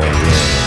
Oh, so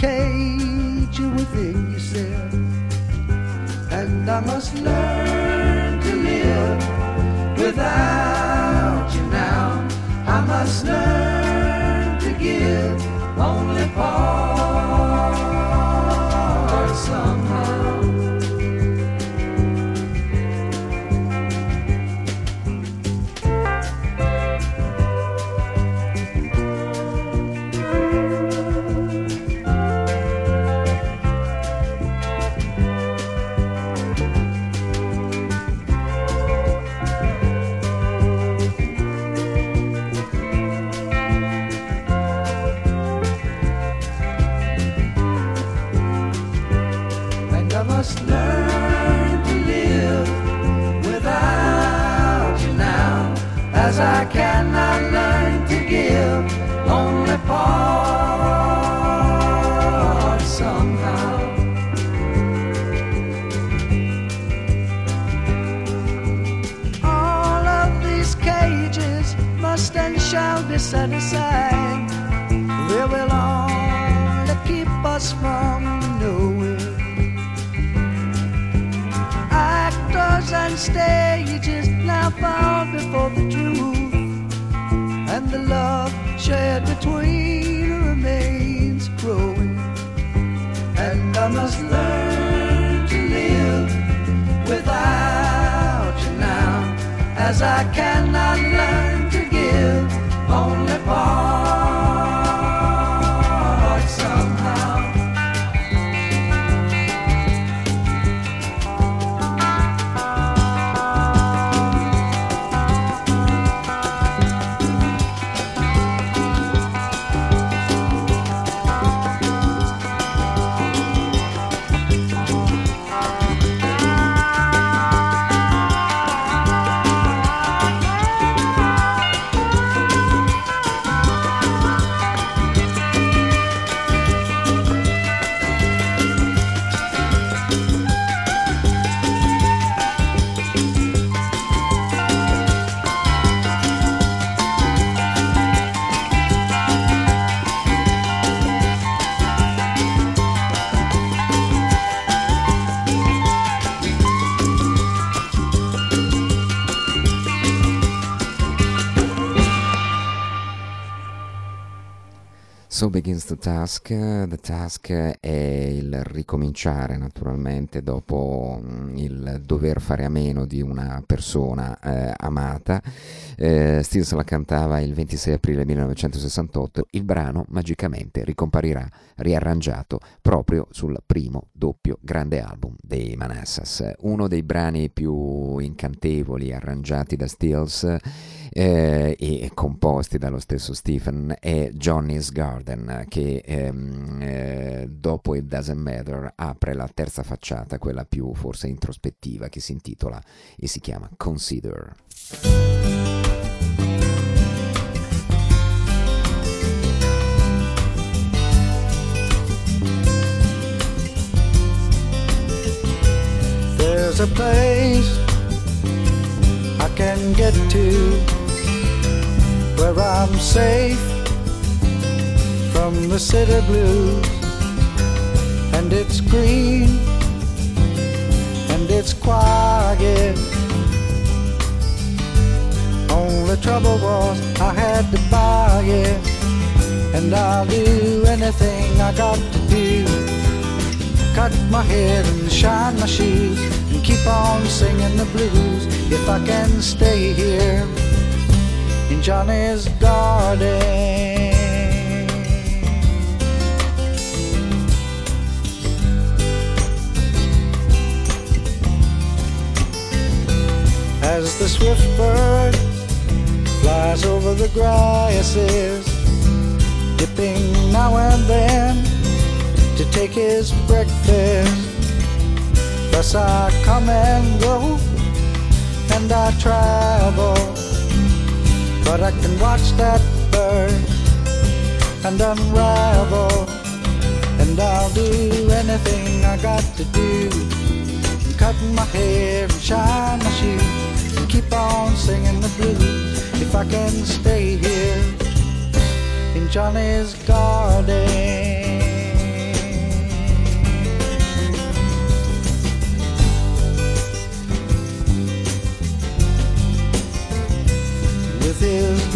cage you within yourself. And I must learn to live without you now. I must learn to give only part somehow. Begins the Task. The Task è il ricominciare naturalmente dopo mm, il dover fare a meno di una persona eh, amata. Eh, Stills la cantava il 26 aprile 1968. Il brano magicamente ricomparirà riarrangiato proprio sul primo doppio grande album dei Manassas. Uno dei brani più incantevoli arrangiati da Stills eh, e composti dallo stesso Stephen è Johnny's Garden che ehm, eh, dopo It Doesn't Matter apre la terza facciata, quella più forse introspettiva che si intitola e si chiama Consider. There's a place I can get to where I'm safe from the city blues. And it's green and it's quiet. Only trouble was I had to buy it. And I'll do anything I got to do. Cut my hair and shine my shoes and keep on singing the blues if I can stay here in Johnny's garden. As the swift bird flies over the grasses, dipping now and then to take his breakfast. Thus I come and go, and I travel but I can watch that bird and unravel. And I'll do anything I got to do. Cut my hair and shine my shoes and keep on singing the blues. If I can stay here in Johnny's garden.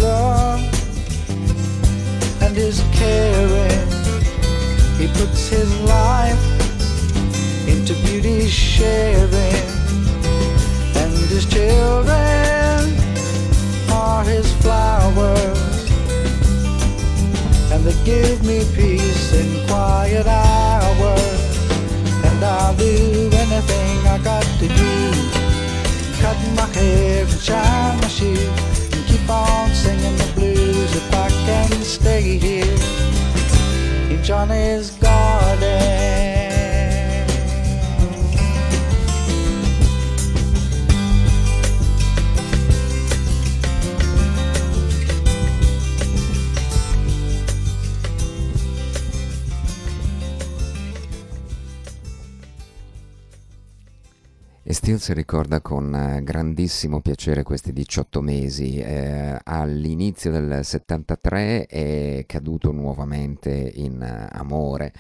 Love and his caring. He puts his life into beauty sharing, and his children are his flowers, and they give me peace in quiet hours. And I'll do anything I got to do. Cut my hair shine my shoes keep on singing the blues if I can stay here in Johnny's garden. Stills ricorda con eh, grandissimo piacere questi 18 mesi. Eh, all'inizio del 73 è caduto nuovamente in uh, amore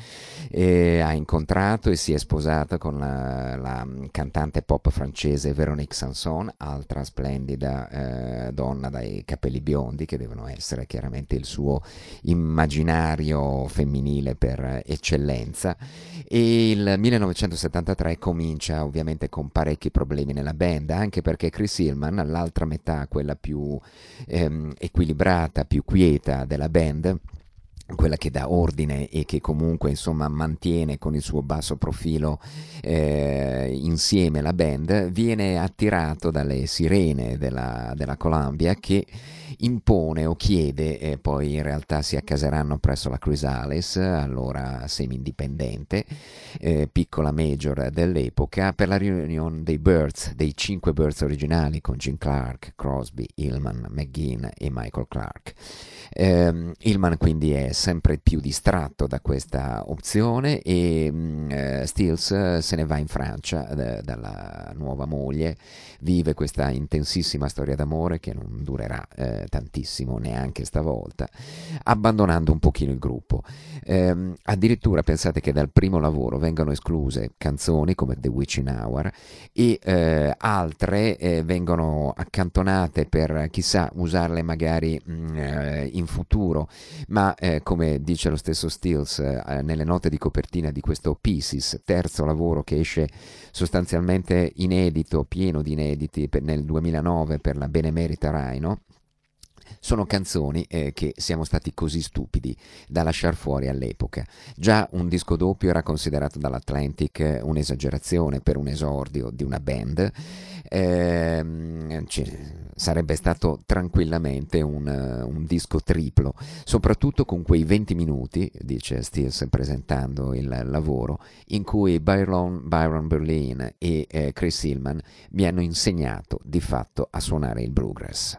e ha incontrato e si è sposato con la, la cantante pop francese Véronique Sanson, altra splendida eh, donna dai capelli biondi che devono essere chiaramente il suo immaginario femminile per eccellenza. E il 1973 comincia ovviamente con parecchi parecchi problemi nella band, anche perché Chris Hillman, l'altra metà, quella più ehm, equilibrata, più quieta della band, quella che dà ordine e che comunque insomma mantiene con il suo basso profilo eh, insieme la band viene attirato dalle sirene della, della Columbia che impone o chiede, e poi in realtà si accaseranno presso la Chrysalis, allora semi-indipendente, eh, piccola major dell'epoca, per la riunione dei Birds, dei cinque Birds originali con Jim Clark, Crosby, Hillman, McGinn e Michael Clark. Eh, Hillman quindi è sempre più distratto da questa opzione e mm, eh, Stills se ne va in Francia eh, dalla, nuova moglie, vive questa intensissima storia d'amore che non durerà eh, tantissimo neanche stavolta, abbandonando un pochino il gruppo. Eh, addirittura pensate che dal primo lavoro vengano escluse canzoni come The Witching Hour e eh, altre eh, vengono accantonate per chissà usarle magari mh, mm, eh, in futuro, ma come dice lo stesso Stills nelle note di copertina di questo Pieces, terzo lavoro che esce sostanzialmente inedito, pieno di inediti nel 2009 per la Benemerita Rai, no? Sono canzoni eh, che siamo stati così stupidi da lasciare fuori all'epoca. Già un disco doppio era considerato dall'Atlantic eh, un'esagerazione per un esordio di una band. Eh, sarebbe stato tranquillamente un, un, disco triplo, soprattutto con quei 20 minuti, dice Stills presentando il lavoro, in cui Byron, Byron Berlin e eh, Chris Hillman mi hanno insegnato di fatto a suonare il bluegrass.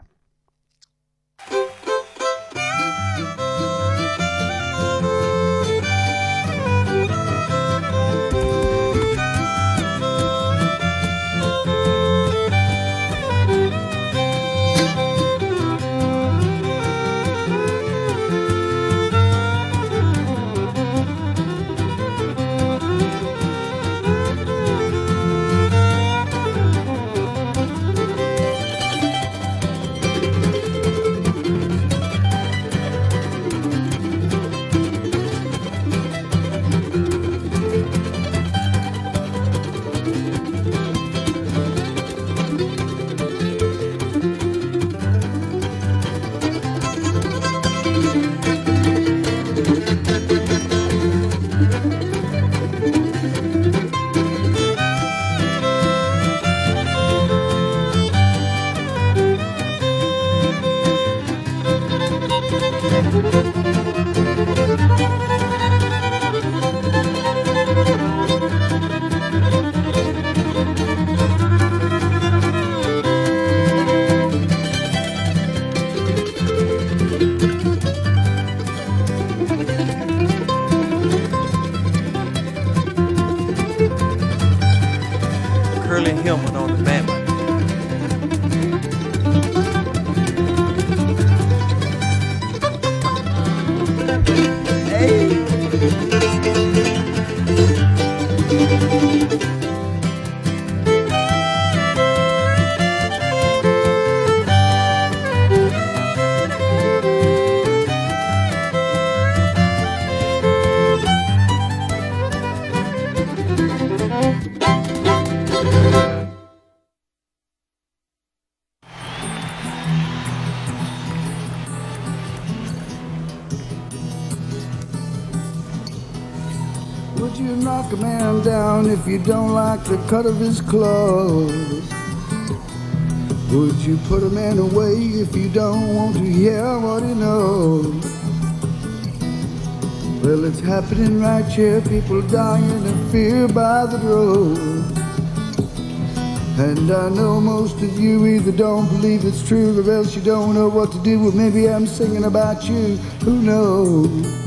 You don't like the cut of his clothes? Would you put a man away if you don't want to hear what he knows? Well, it's happening right here, people dying of fear by the road. And I know most of you either don't believe it's true or else you don't know what to do. Well, maybe I'm singing about you, who knows?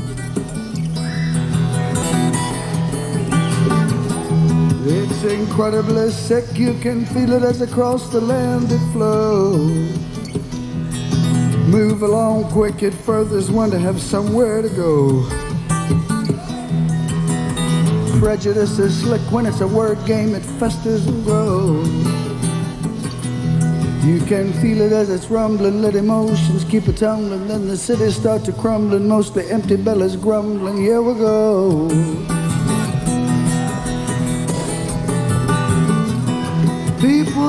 It's incredibly sick, you can feel it as across the land it flows. Move along quick, it furthers one to have somewhere to go. Prejudice is slick when it's a word game, it festers and grows. You can feel it as it's rumbling, let emotions keep it tumbling. Then the cities start to crumbling, mostly empty bellies grumbling. Here we go.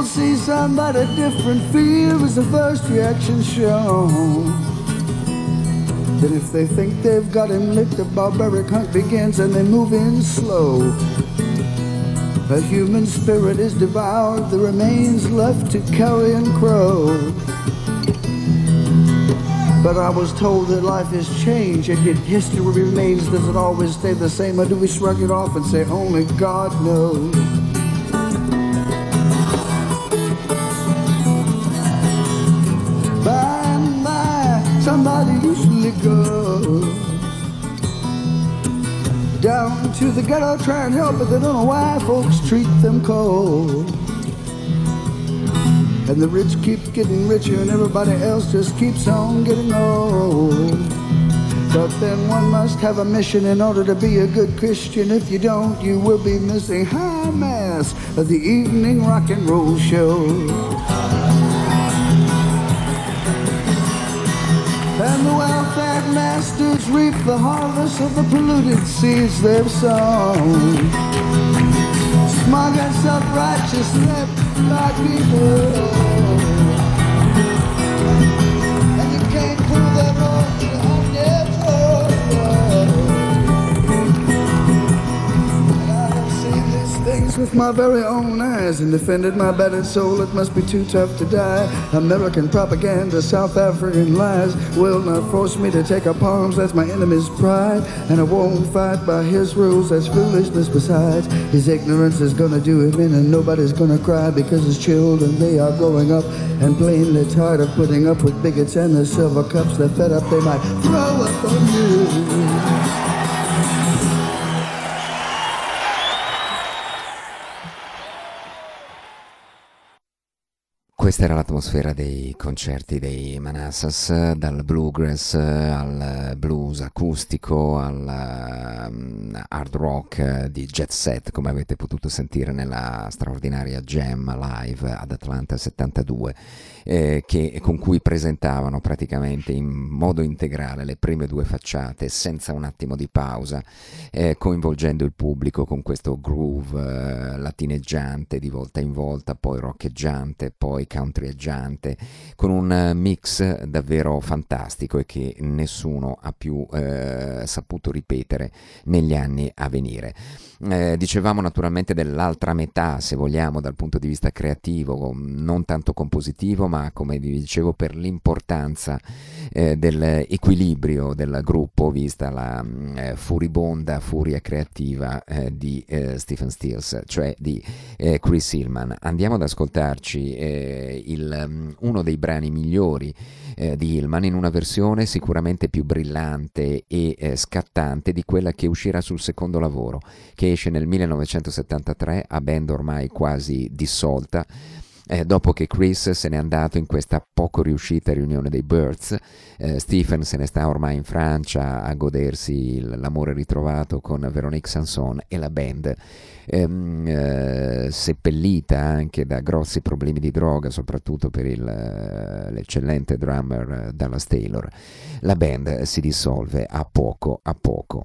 People see somebody different, fear is the first reaction shown. Then if they think they've got him licked, the barbaric hunt begins and they move in slow. A human spirit is devoured, the remains left to carry and crow. But I was told that life has changed, and yet history remains. Does it always stay the same, or do we shrug it off and say only God knows? To the ghetto, try and help, but they don't know why folks treat them cold. And the rich keep getting richer, and everybody else just keeps on getting old. But then one must have a mission in order to be a good Christian. If you don't, you will be missing high mass of the evening rock and roll show. And the well-fed masters reap the harvest of the polluted seeds they've sown. Smug and self-righteous left by people. With my very own eyes and defended my battered soul. It must be too tough to die. American propaganda, South African lies will not force me to take up arms. That's my enemy's pride. And I won't fight by his rules. That's foolishness besides. His ignorance is gonna do him in and nobody's gonna cry because his children, they are growing up and plainly tired of putting up with bigots and the silver cups. They're fed up, they might throw up on you. Questa era l'atmosfera dei concerti dei Manassas, dal bluegrass al blues acustico al um, hard rock di jet set, come avete potuto sentire nella straordinaria Jam live ad Atlanta 72 eh, che, con cui presentavano praticamente in modo integrale le prime due facciate senza un attimo di pausa, eh, coinvolgendo il pubblico con questo groove eh, latineggiante di volta in volta, poi roccheggiante, poi countryeggiante, con un mix davvero fantastico e che nessuno ha più eh, saputo ripetere negli anni a venire. Eh, dicevamo naturalmente dell'altra metà, se vogliamo, dal punto di vista creativo, non tanto compositivo, ma come vi dicevo per l'importanza eh, dell'equilibrio del gruppo, vista la mm, eh, furibonda furia creativa eh, di eh, Stephen Stills, cioè di eh, Chris Hillman. Andiamo ad ascoltarci il, um, uno dei brani migliori di Hillman in una versione sicuramente più brillante e scattante di quella che uscirà sul secondo lavoro, che esce nel 1973 a band ormai quasi dissolta, eh, dopo che Chris se n'è andato in questa poco riuscita riunione dei Birds, eh, Stephen se ne sta ormai in Francia a godersi l'amore ritrovato con Veronique Sanson e la band, ehm, eh, seppellita anche da grossi problemi di droga, soprattutto per il, eh, l'eccellente drummer eh, Dallas Taylor. La band si dissolve a poco a poco.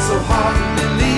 So hard to believe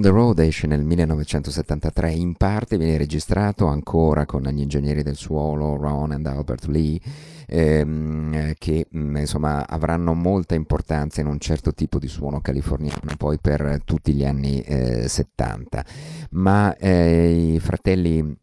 Down the Road esce nel 1973, in parte viene registrato ancora con gli ingegneri del suolo Ron and Albert Lee, ehm, che mm, insomma avranno molta importanza in un certo tipo di suono californiano poi per tutti gli anni eh, 70. Ma eh, i fratelli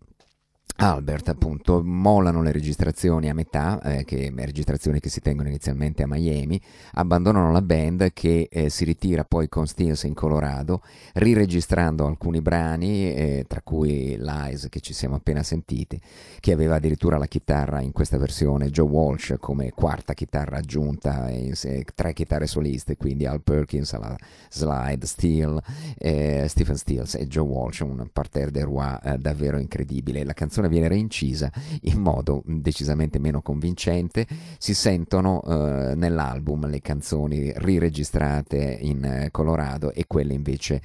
Albert appunto molano le registrazioni a metà, eh, che, registrazioni che si tengono inizialmente a Miami, abbandonano la band che eh, si ritira poi con Stills in Colorado, riregistrando alcuni brani, eh, tra cui Lies che ci siamo appena sentiti, che aveva addirittura la chitarra in questa versione Joe Walsh come quarta chitarra aggiunta, tre chitarre soliste, quindi Al Perkins alla slide, Steele, eh, Stephen Stills e Joe Walsh, un parterre de roi eh, davvero incredibile. La canzone canzone viene reincisa in modo decisamente meno convincente, si sentono eh, nell'album le canzoni riregistrate in eh, Colorado e quelle invece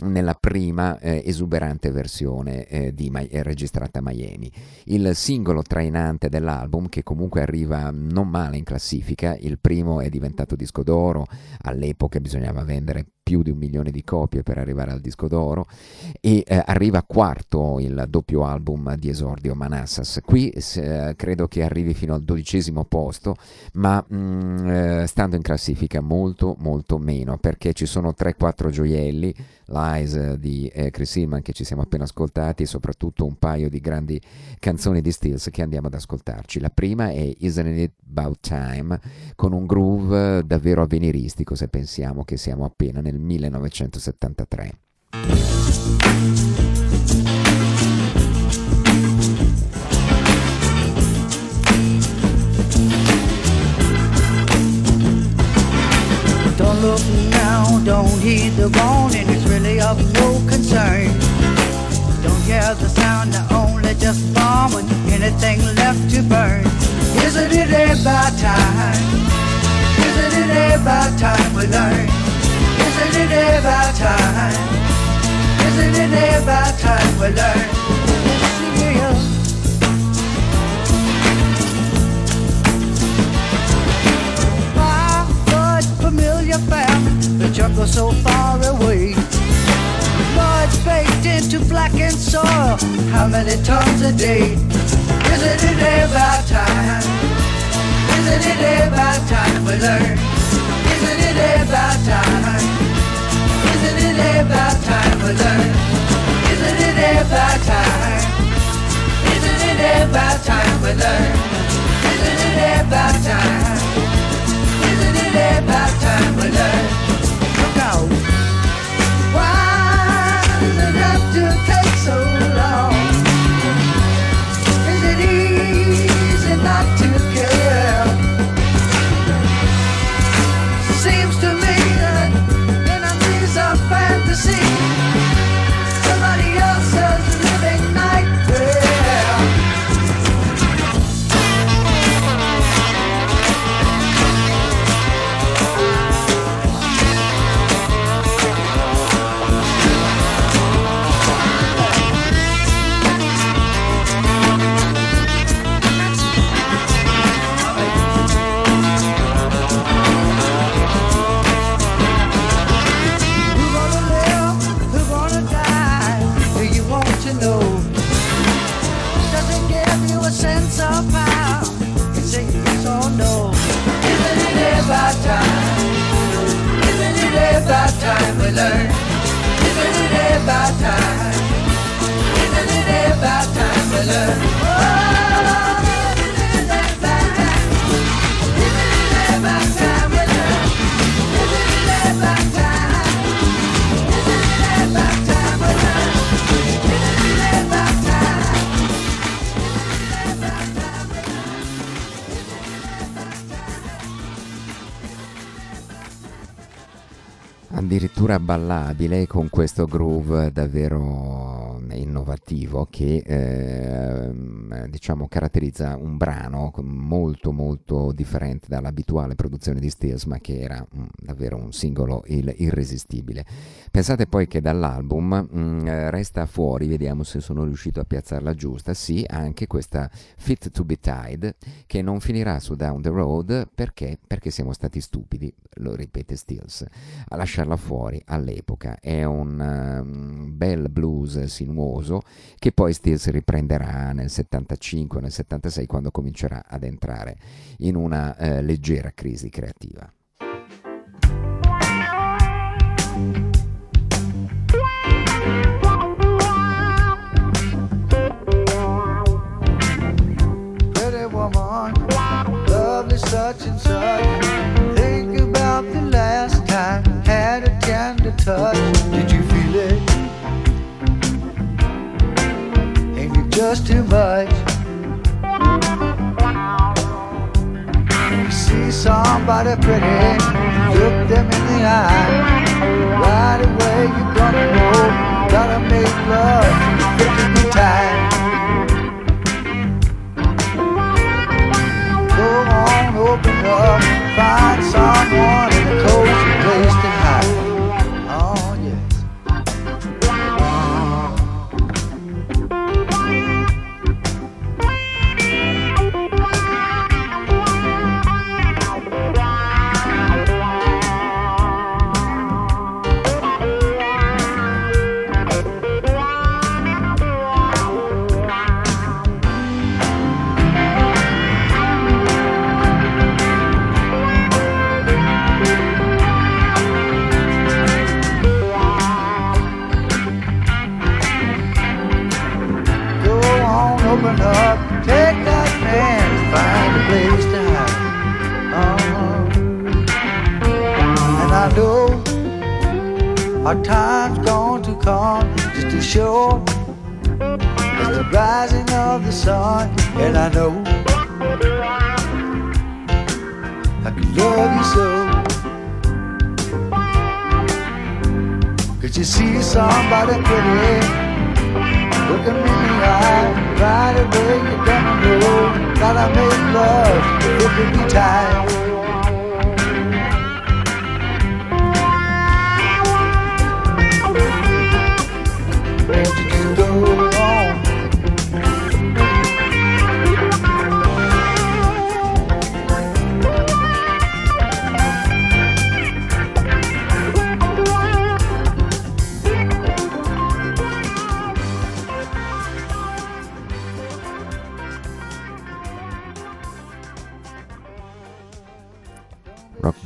nella prima eh, esuberante versione eh, di, eh, registrata a Miami. Il singolo trainante dell'album, che comunque arriva non male in classifica, il primo è diventato disco d'oro, all'epoca bisognava vendere più di un milione di copie per arrivare al disco d'oro e eh, arriva quarto il doppio album di esordio Manassas. Qui eh, credo che arrivi fino al dodicesimo posto, ma mh, mm, eh, stando in classifica molto molto meno perché ci sono 3-4 gioielli, Lies di eh, Chris Hillman che ci siamo appena ascoltati e soprattutto un paio di grandi canzoni di Stills che andiamo ad ascoltarci. La prima è Isn't It About Time con un groove davvero avveniristico se pensiamo che siamo appena nel 1973. Don't look now, don't heed the warning, it's really of no concern. Don't hear the sound, they're only just bombing, anything left to burn. Isn't it about time? Isn't it about time we learn? Isn't it about time? Isn't it about time we learn? My good familiar the jungle so far away. Baked into blackened soil, how many tons a day? Isn't it about time? Isn't it about time we learn? Isn't it about time? Isn't it about time we learn? Isn't it about time? Isn't it about time we learn? Isn't it about time? Isn't it about time we learn? Ballabile con questo groove davvero innovativo che eh, diciamo caratterizza un brano molto molto differente dall'abituale produzione di Stills ma che era mm, davvero un singolo il, irresistibile pensate poi che dall'album mh, mm, resta fuori vediamo se sono riuscito a piazzarla giusta sì anche questa Fit to be Tied che non finirà su Down the Road perché perché siamo stati stupidi lo ripete Stills a lasciare lanciarla fuori all'epoca. È un um, bel blues sinuoso che poi Stills riprenderà nel 75 nel 76 quando comincerà ad entrare in una uh, leggera crisi creativa. Touch. Did you feel it? Ain't it just too much? You see somebody pretty, look them in the eye. Right away you're gonna know, gotta make love, fifty times. open up, find someone in a cozy Our time's going to come just as sure It's the rising of the sun. And I know I can love you so. Could you see somebody pretty? Look at me eye, right away you're gonna know that I make love, it could be time.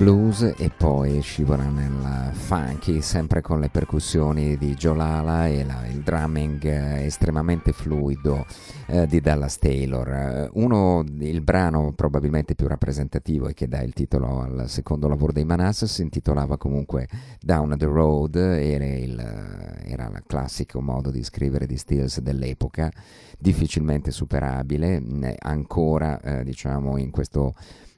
Blues e poi scivola nel funky, sempre con le percussioni di Jolala e la, il drumming eh, estremamente fluido eh, di Dallas Taylor. Eh, uno, il brano probabilmente più rappresentativo e che dà il titolo al secondo lavoro dei Manassas si intitolava comunque Down the Road, era il, era il classico modo di scrivere di Stills dell'epoca, difficilmente superabile, ancora eh, diciamo in questo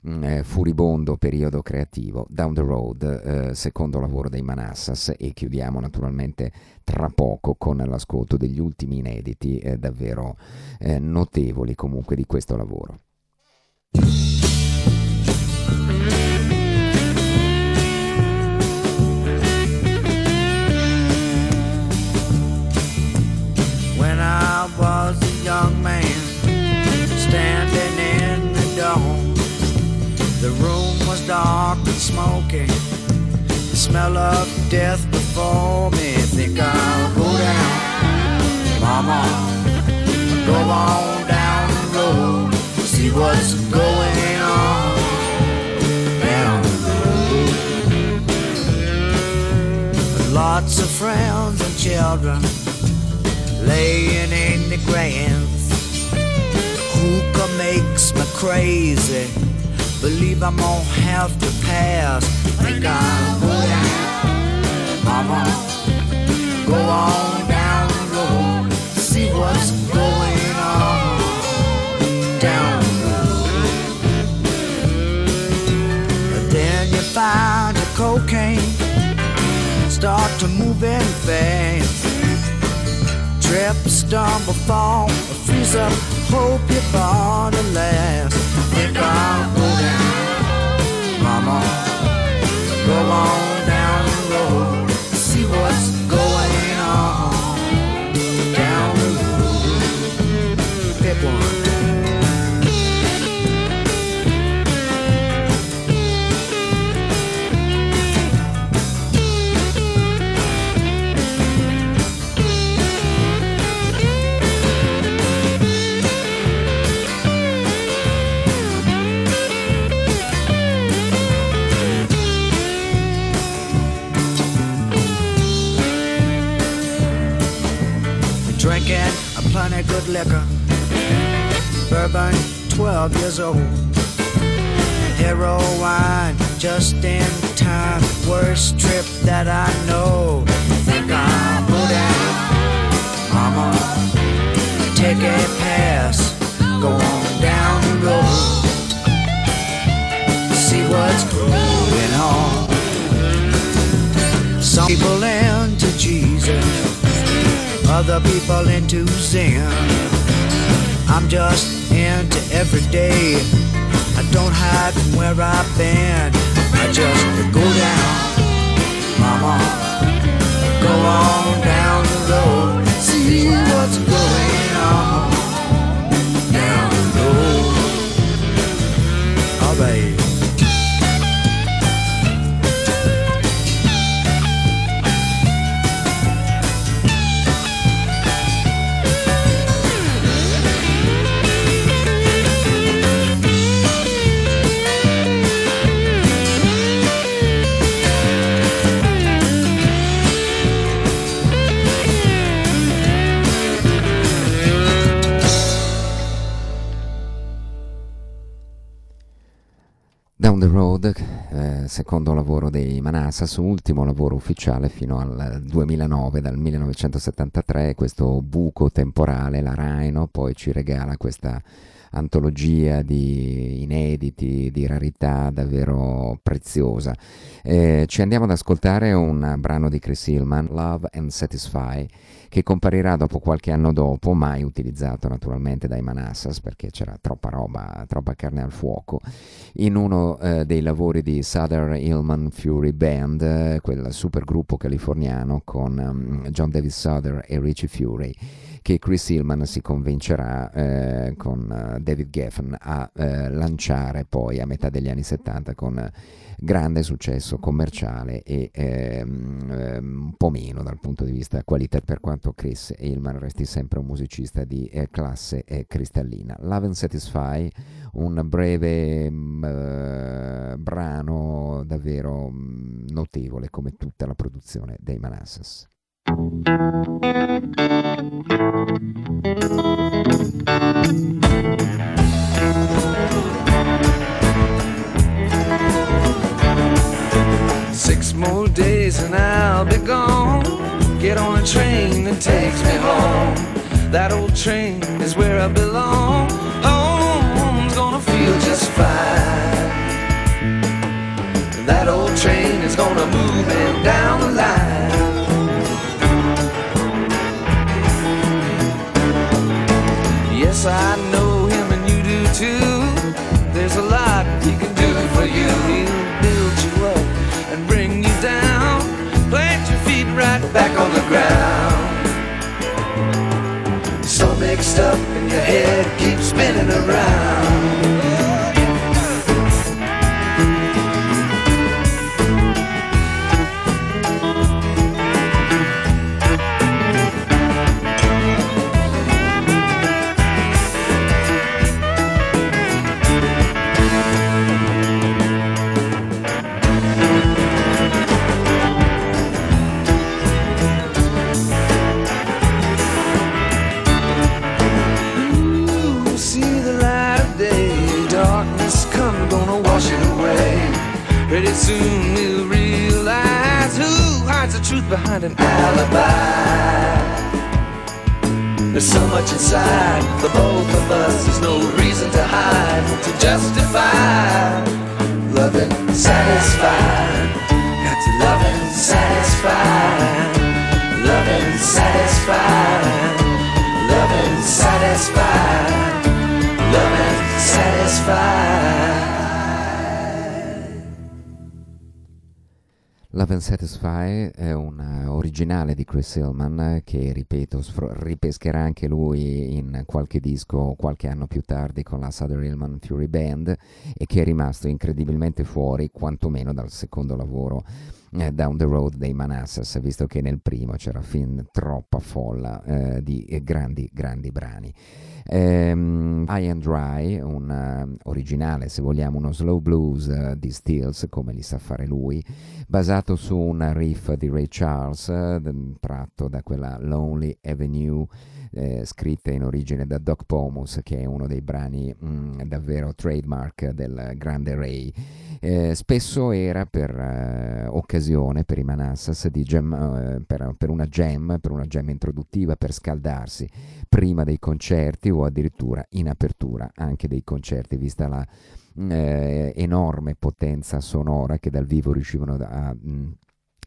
Mm, eh, furibondo periodo creativo, Down the Road, eh, secondo lavoro dei Manassas e chiudiamo naturalmente tra poco con l'ascolto degli ultimi inediti eh, davvero eh, notevoli comunque di questo lavoro. Of death before me. Think I'll go down, Mama. Go on down the road, see what's going on. Down the road. Lots of friends and children laying in the grass. Hookah makes me crazy Believe I'm gonna have to pass. Think go down, mama. Go on down the road, see what's going on down the road. then you find your cocaine, start to moving fast. Trip, stumble, fall, freeze up, hope you're gonna last. Think I'll go down, mama, on down the road, plenty good liquor. Bourbon, 12 years old. Hero wine, just in time. Worst trip that I know. Think I'm moving, mama. Take a pass, go on down the road. See what's going on. Some people into Jesus, other people into Zen. I'm just into every day. I don't hide from where I've been. I just go down, mama. Go on down the road. See what's going on secondo lavoro dei Manassas, ultimo lavoro ufficiale fino al 2009, dal 1973, questo buco temporale, la Rhino, poi ci regala questa antologia di inediti, di rarità davvero preziosa. Eh, ci andiamo ad ascoltare un brano di Chris Hillman, Love and Satisfy, che comparirà dopo qualche anno dopo, mai utilizzato naturalmente dai Manassas perché c'era troppa roba, troppa carne al fuoco, in uno eh, dei lavori di Southern Hillman Fury Band, eh, quel supergruppo californiano con um, John David Souther e Richie Fury che Chris Hillman si convincerà eh, con uh, David Geffen a eh, lanciare poi a metà degli anni 70 con grande successo commerciale e ehm, ehm, un po' meno dal punto di vista qualità per quanto Chris Hillman resti sempre un musicista di eh, classe eh, cristallina. Love and Satisfy, un breve eh, brano davvero mh, notevole come tutta la produzione dei Manassas. Six more days and I'll be gone. Get on a train that takes me home. That old train is where I belong. Home's gonna feel just fine. That old train is gonna move me down the line. Yes, I know him and you do too. There's a lot he can do for you. He'll build you up and bring you down. Plant your feet right back on the ground. So mixed up in your head, keep spinning around. Satisfy è un eh, originale di Chris Hillman eh, che, ripeto, ripescherà anche lui in qualche disco qualche anno più tardi con la Southern Hillman Fury Band e che è rimasto incredibilmente fuori, quantomeno dal secondo lavoro eh, Down the Road dei Manassas, visto che nel primo c'era fin troppa folla eh, di grandi, grandi brani. Um, High and Dry, un uh, originale, se vogliamo, uno slow blues uh, di Stills, come li sa fare lui, basato su un riff di Ray Charles, uh, tratto da quella Lonely Avenue eh, scritte in origine da Doc Pomus, che è uno dei brani mh, mm, davvero trademark del grande Ray. Eh, spesso era per eh, occasione per i Manassas jam, eh, per, per, una jam, per una jam introduttiva, per scaldarsi prima dei concerti o addirittura in apertura anche dei concerti, vista la eh, enorme potenza sonora che dal vivo riuscivano a, a mm,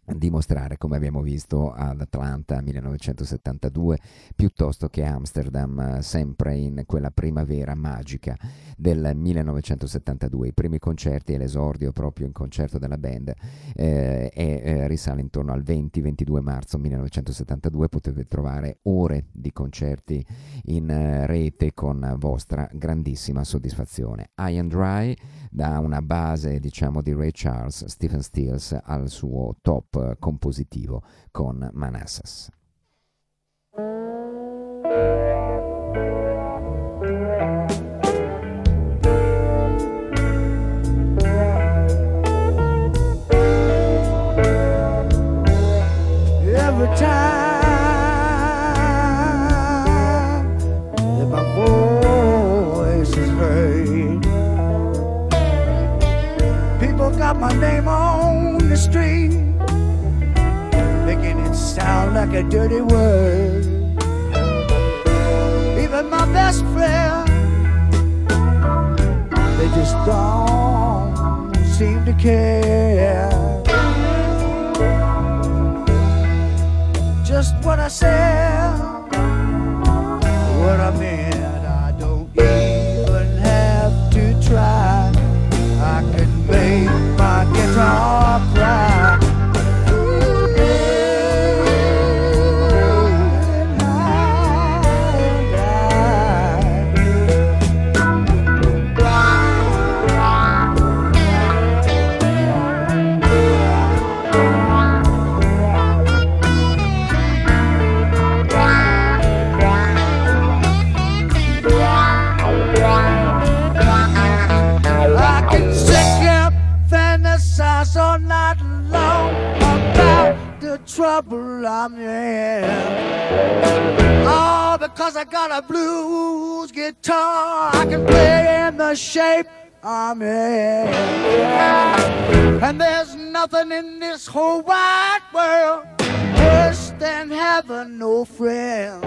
dimostrare come abbiamo visto ad Atlanta 1972 piuttosto che Amsterdam sempre in quella primavera magica del 1972 i primi concerti e l'esordio proprio in concerto della band eh, eh, risale intorno al 20-22 marzo 1972 potete trovare ore di concerti in eh, rete con vostra grandissima soddisfazione. High and Dry da una base diciamo di Ray Charles Stephen Stills al suo top compositivo con Manassas. Sound like a dirty word. Even my best friend, they just don't seem to care. Just what I said, what I meant, nothing in this whole wide world worse than having no friend.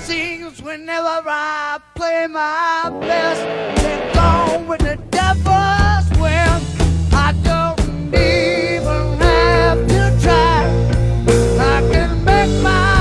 Seems whenever I play my best, they're gone with the devil's wind. I don't even Stephen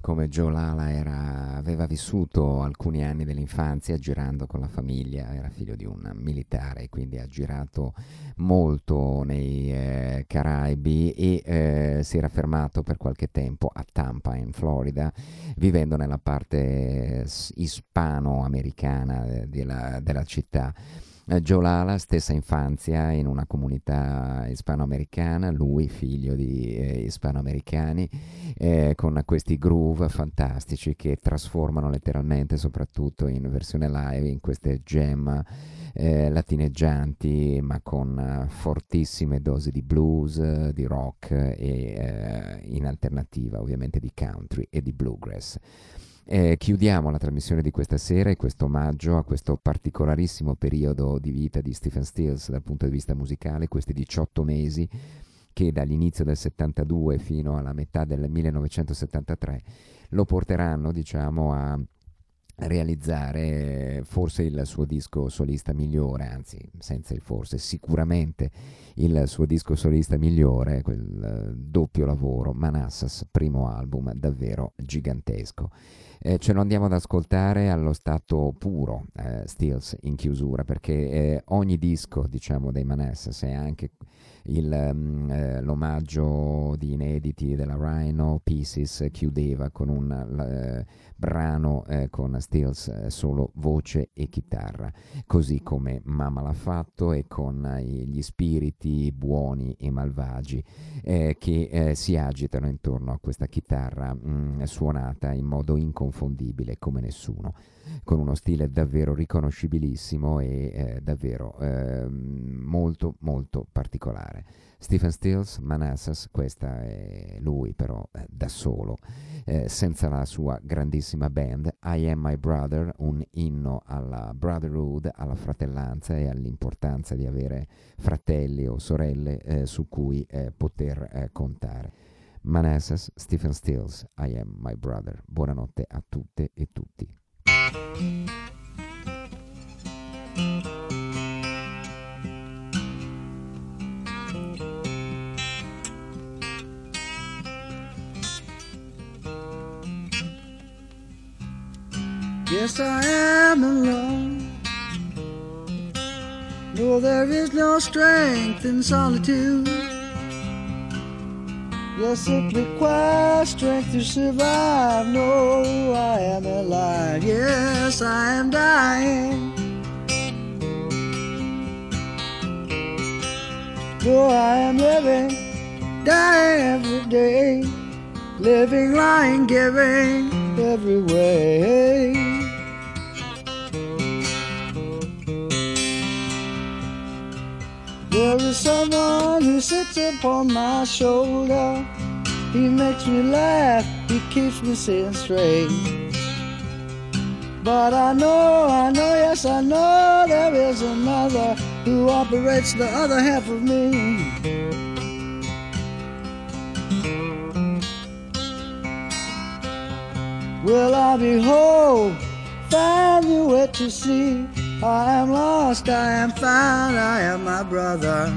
Come Joe Lala, era, aveva vissuto alcuni anni dell'infanzia girando con la famiglia, era figlio di un militare, quindi ha girato molto nei eh, Caraibi e eh, si era fermato per qualche tempo a Tampa, in Florida, vivendo nella parte ispano-americana eh, della, della città eh, Joe Lala, stessa infanzia in una comunità ispanoamericana, lui figlio di eh, ispanoamericani, eh, con questi groove fantastici che trasformano letteralmente, soprattutto in versione live, in queste gem eh, latineggianti, ma con uh, fortissime dosi di blues, di rock e uh, in alternativa ovviamente di country e di bluegrass. Eh, chiudiamo la trasmissione di questa sera e questo omaggio a questo particolarissimo periodo di vita di Stephen Stills dal punto di vista musicale, questi 18 mesi che dall'inizio del 72 fino alla metà del 1973 lo porteranno diciamo a realizzare forse il suo disco solista migliore, anzi senza il forse, sicuramente il suo disco solista migliore, quel doppio lavoro, Manassas, primo album davvero gigantesco. Eh, ce lo andiamo ad ascoltare allo stato puro, eh, Stills in chiusura, perché eh, ogni disco diciamo, dei Manassas è anche il, um, eh, l'omaggio di inediti della Rhino Pieces chiudeva con un eh, brano eh, con Stills eh, solo voce e chitarra, così come Mama l'ha fatto e con eh, gli spiriti buoni e malvagi eh, che si agitano intorno a questa chitarra mh, mm, suonata in modo inconfondibile come nessuno con uno stile davvero riconoscibilissimo e eh, davvero eh, molto molto particolare. Stephen Stills, Manassas, questa è lui però eh, da solo, eh, senza la sua grandissima band, I Am My Brother, un inno alla brotherhood, alla fratellanza e all'importanza di avere fratelli o sorelle eh, su cui eh, poter contare. Manassas, Stephen Stills, I Am My Brother. Buonanotte a tutte e tutti. Yes, I am alone. No, there is no strength in solitude. Yes, it requires strength to survive. No, I am alive. Yes, I am dying. No, I am living, dying every day. Living, lying, giving every way. There is someone who sits upon my shoulder. He makes me laugh, he keeps me seeing straight. But I know, I know, yes, I know there is another who operates the other half of me. Will I be whole? Find the way to see. I am lost, I am found, I am my brother.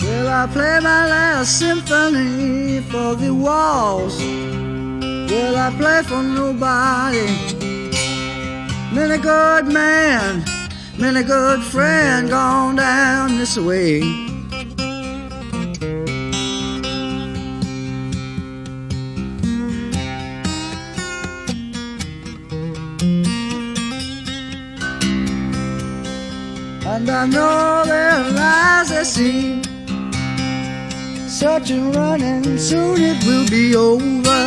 Will I play my last symphony for the walls? Will I play for nobody? Many good man, many good friend gone down this way. And I know their lies they see. Such a running, soon it will be over.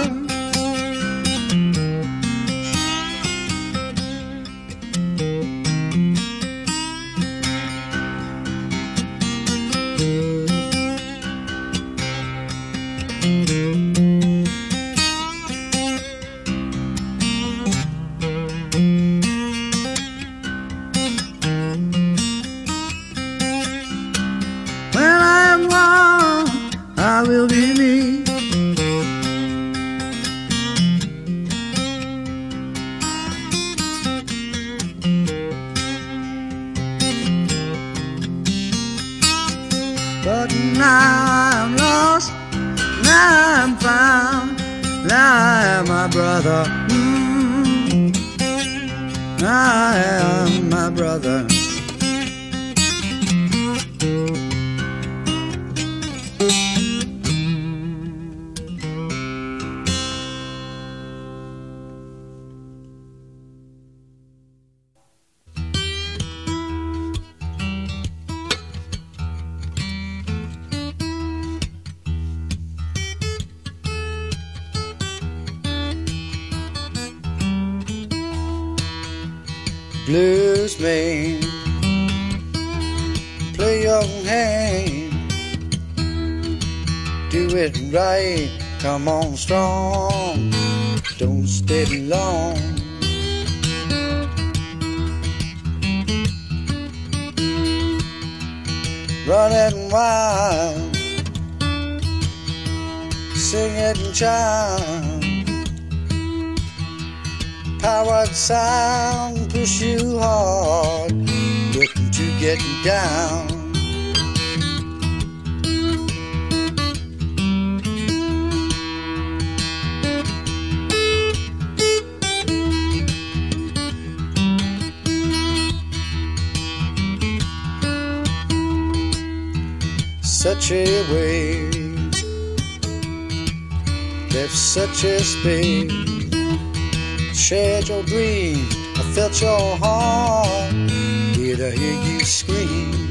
Play your hand, do it right. Come on, strong, don't stay long. Running wild, sing it and chime powered sound push you hard, looking to get down. Such a way, left such a space shared your dreams. Felt your heart. Did I hear you scream?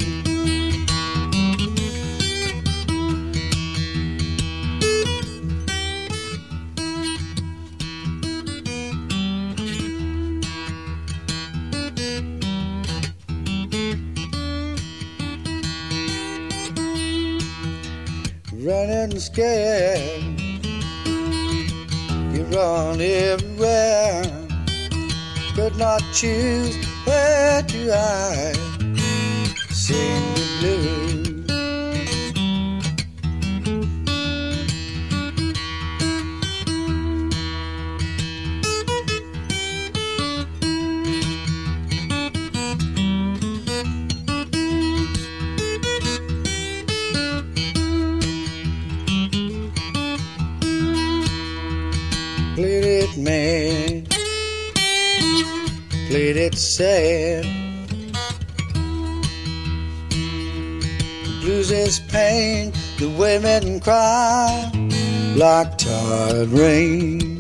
Running scared you run everywhere. Could not choose where to hide. Sing the blues. Cry like tired rain.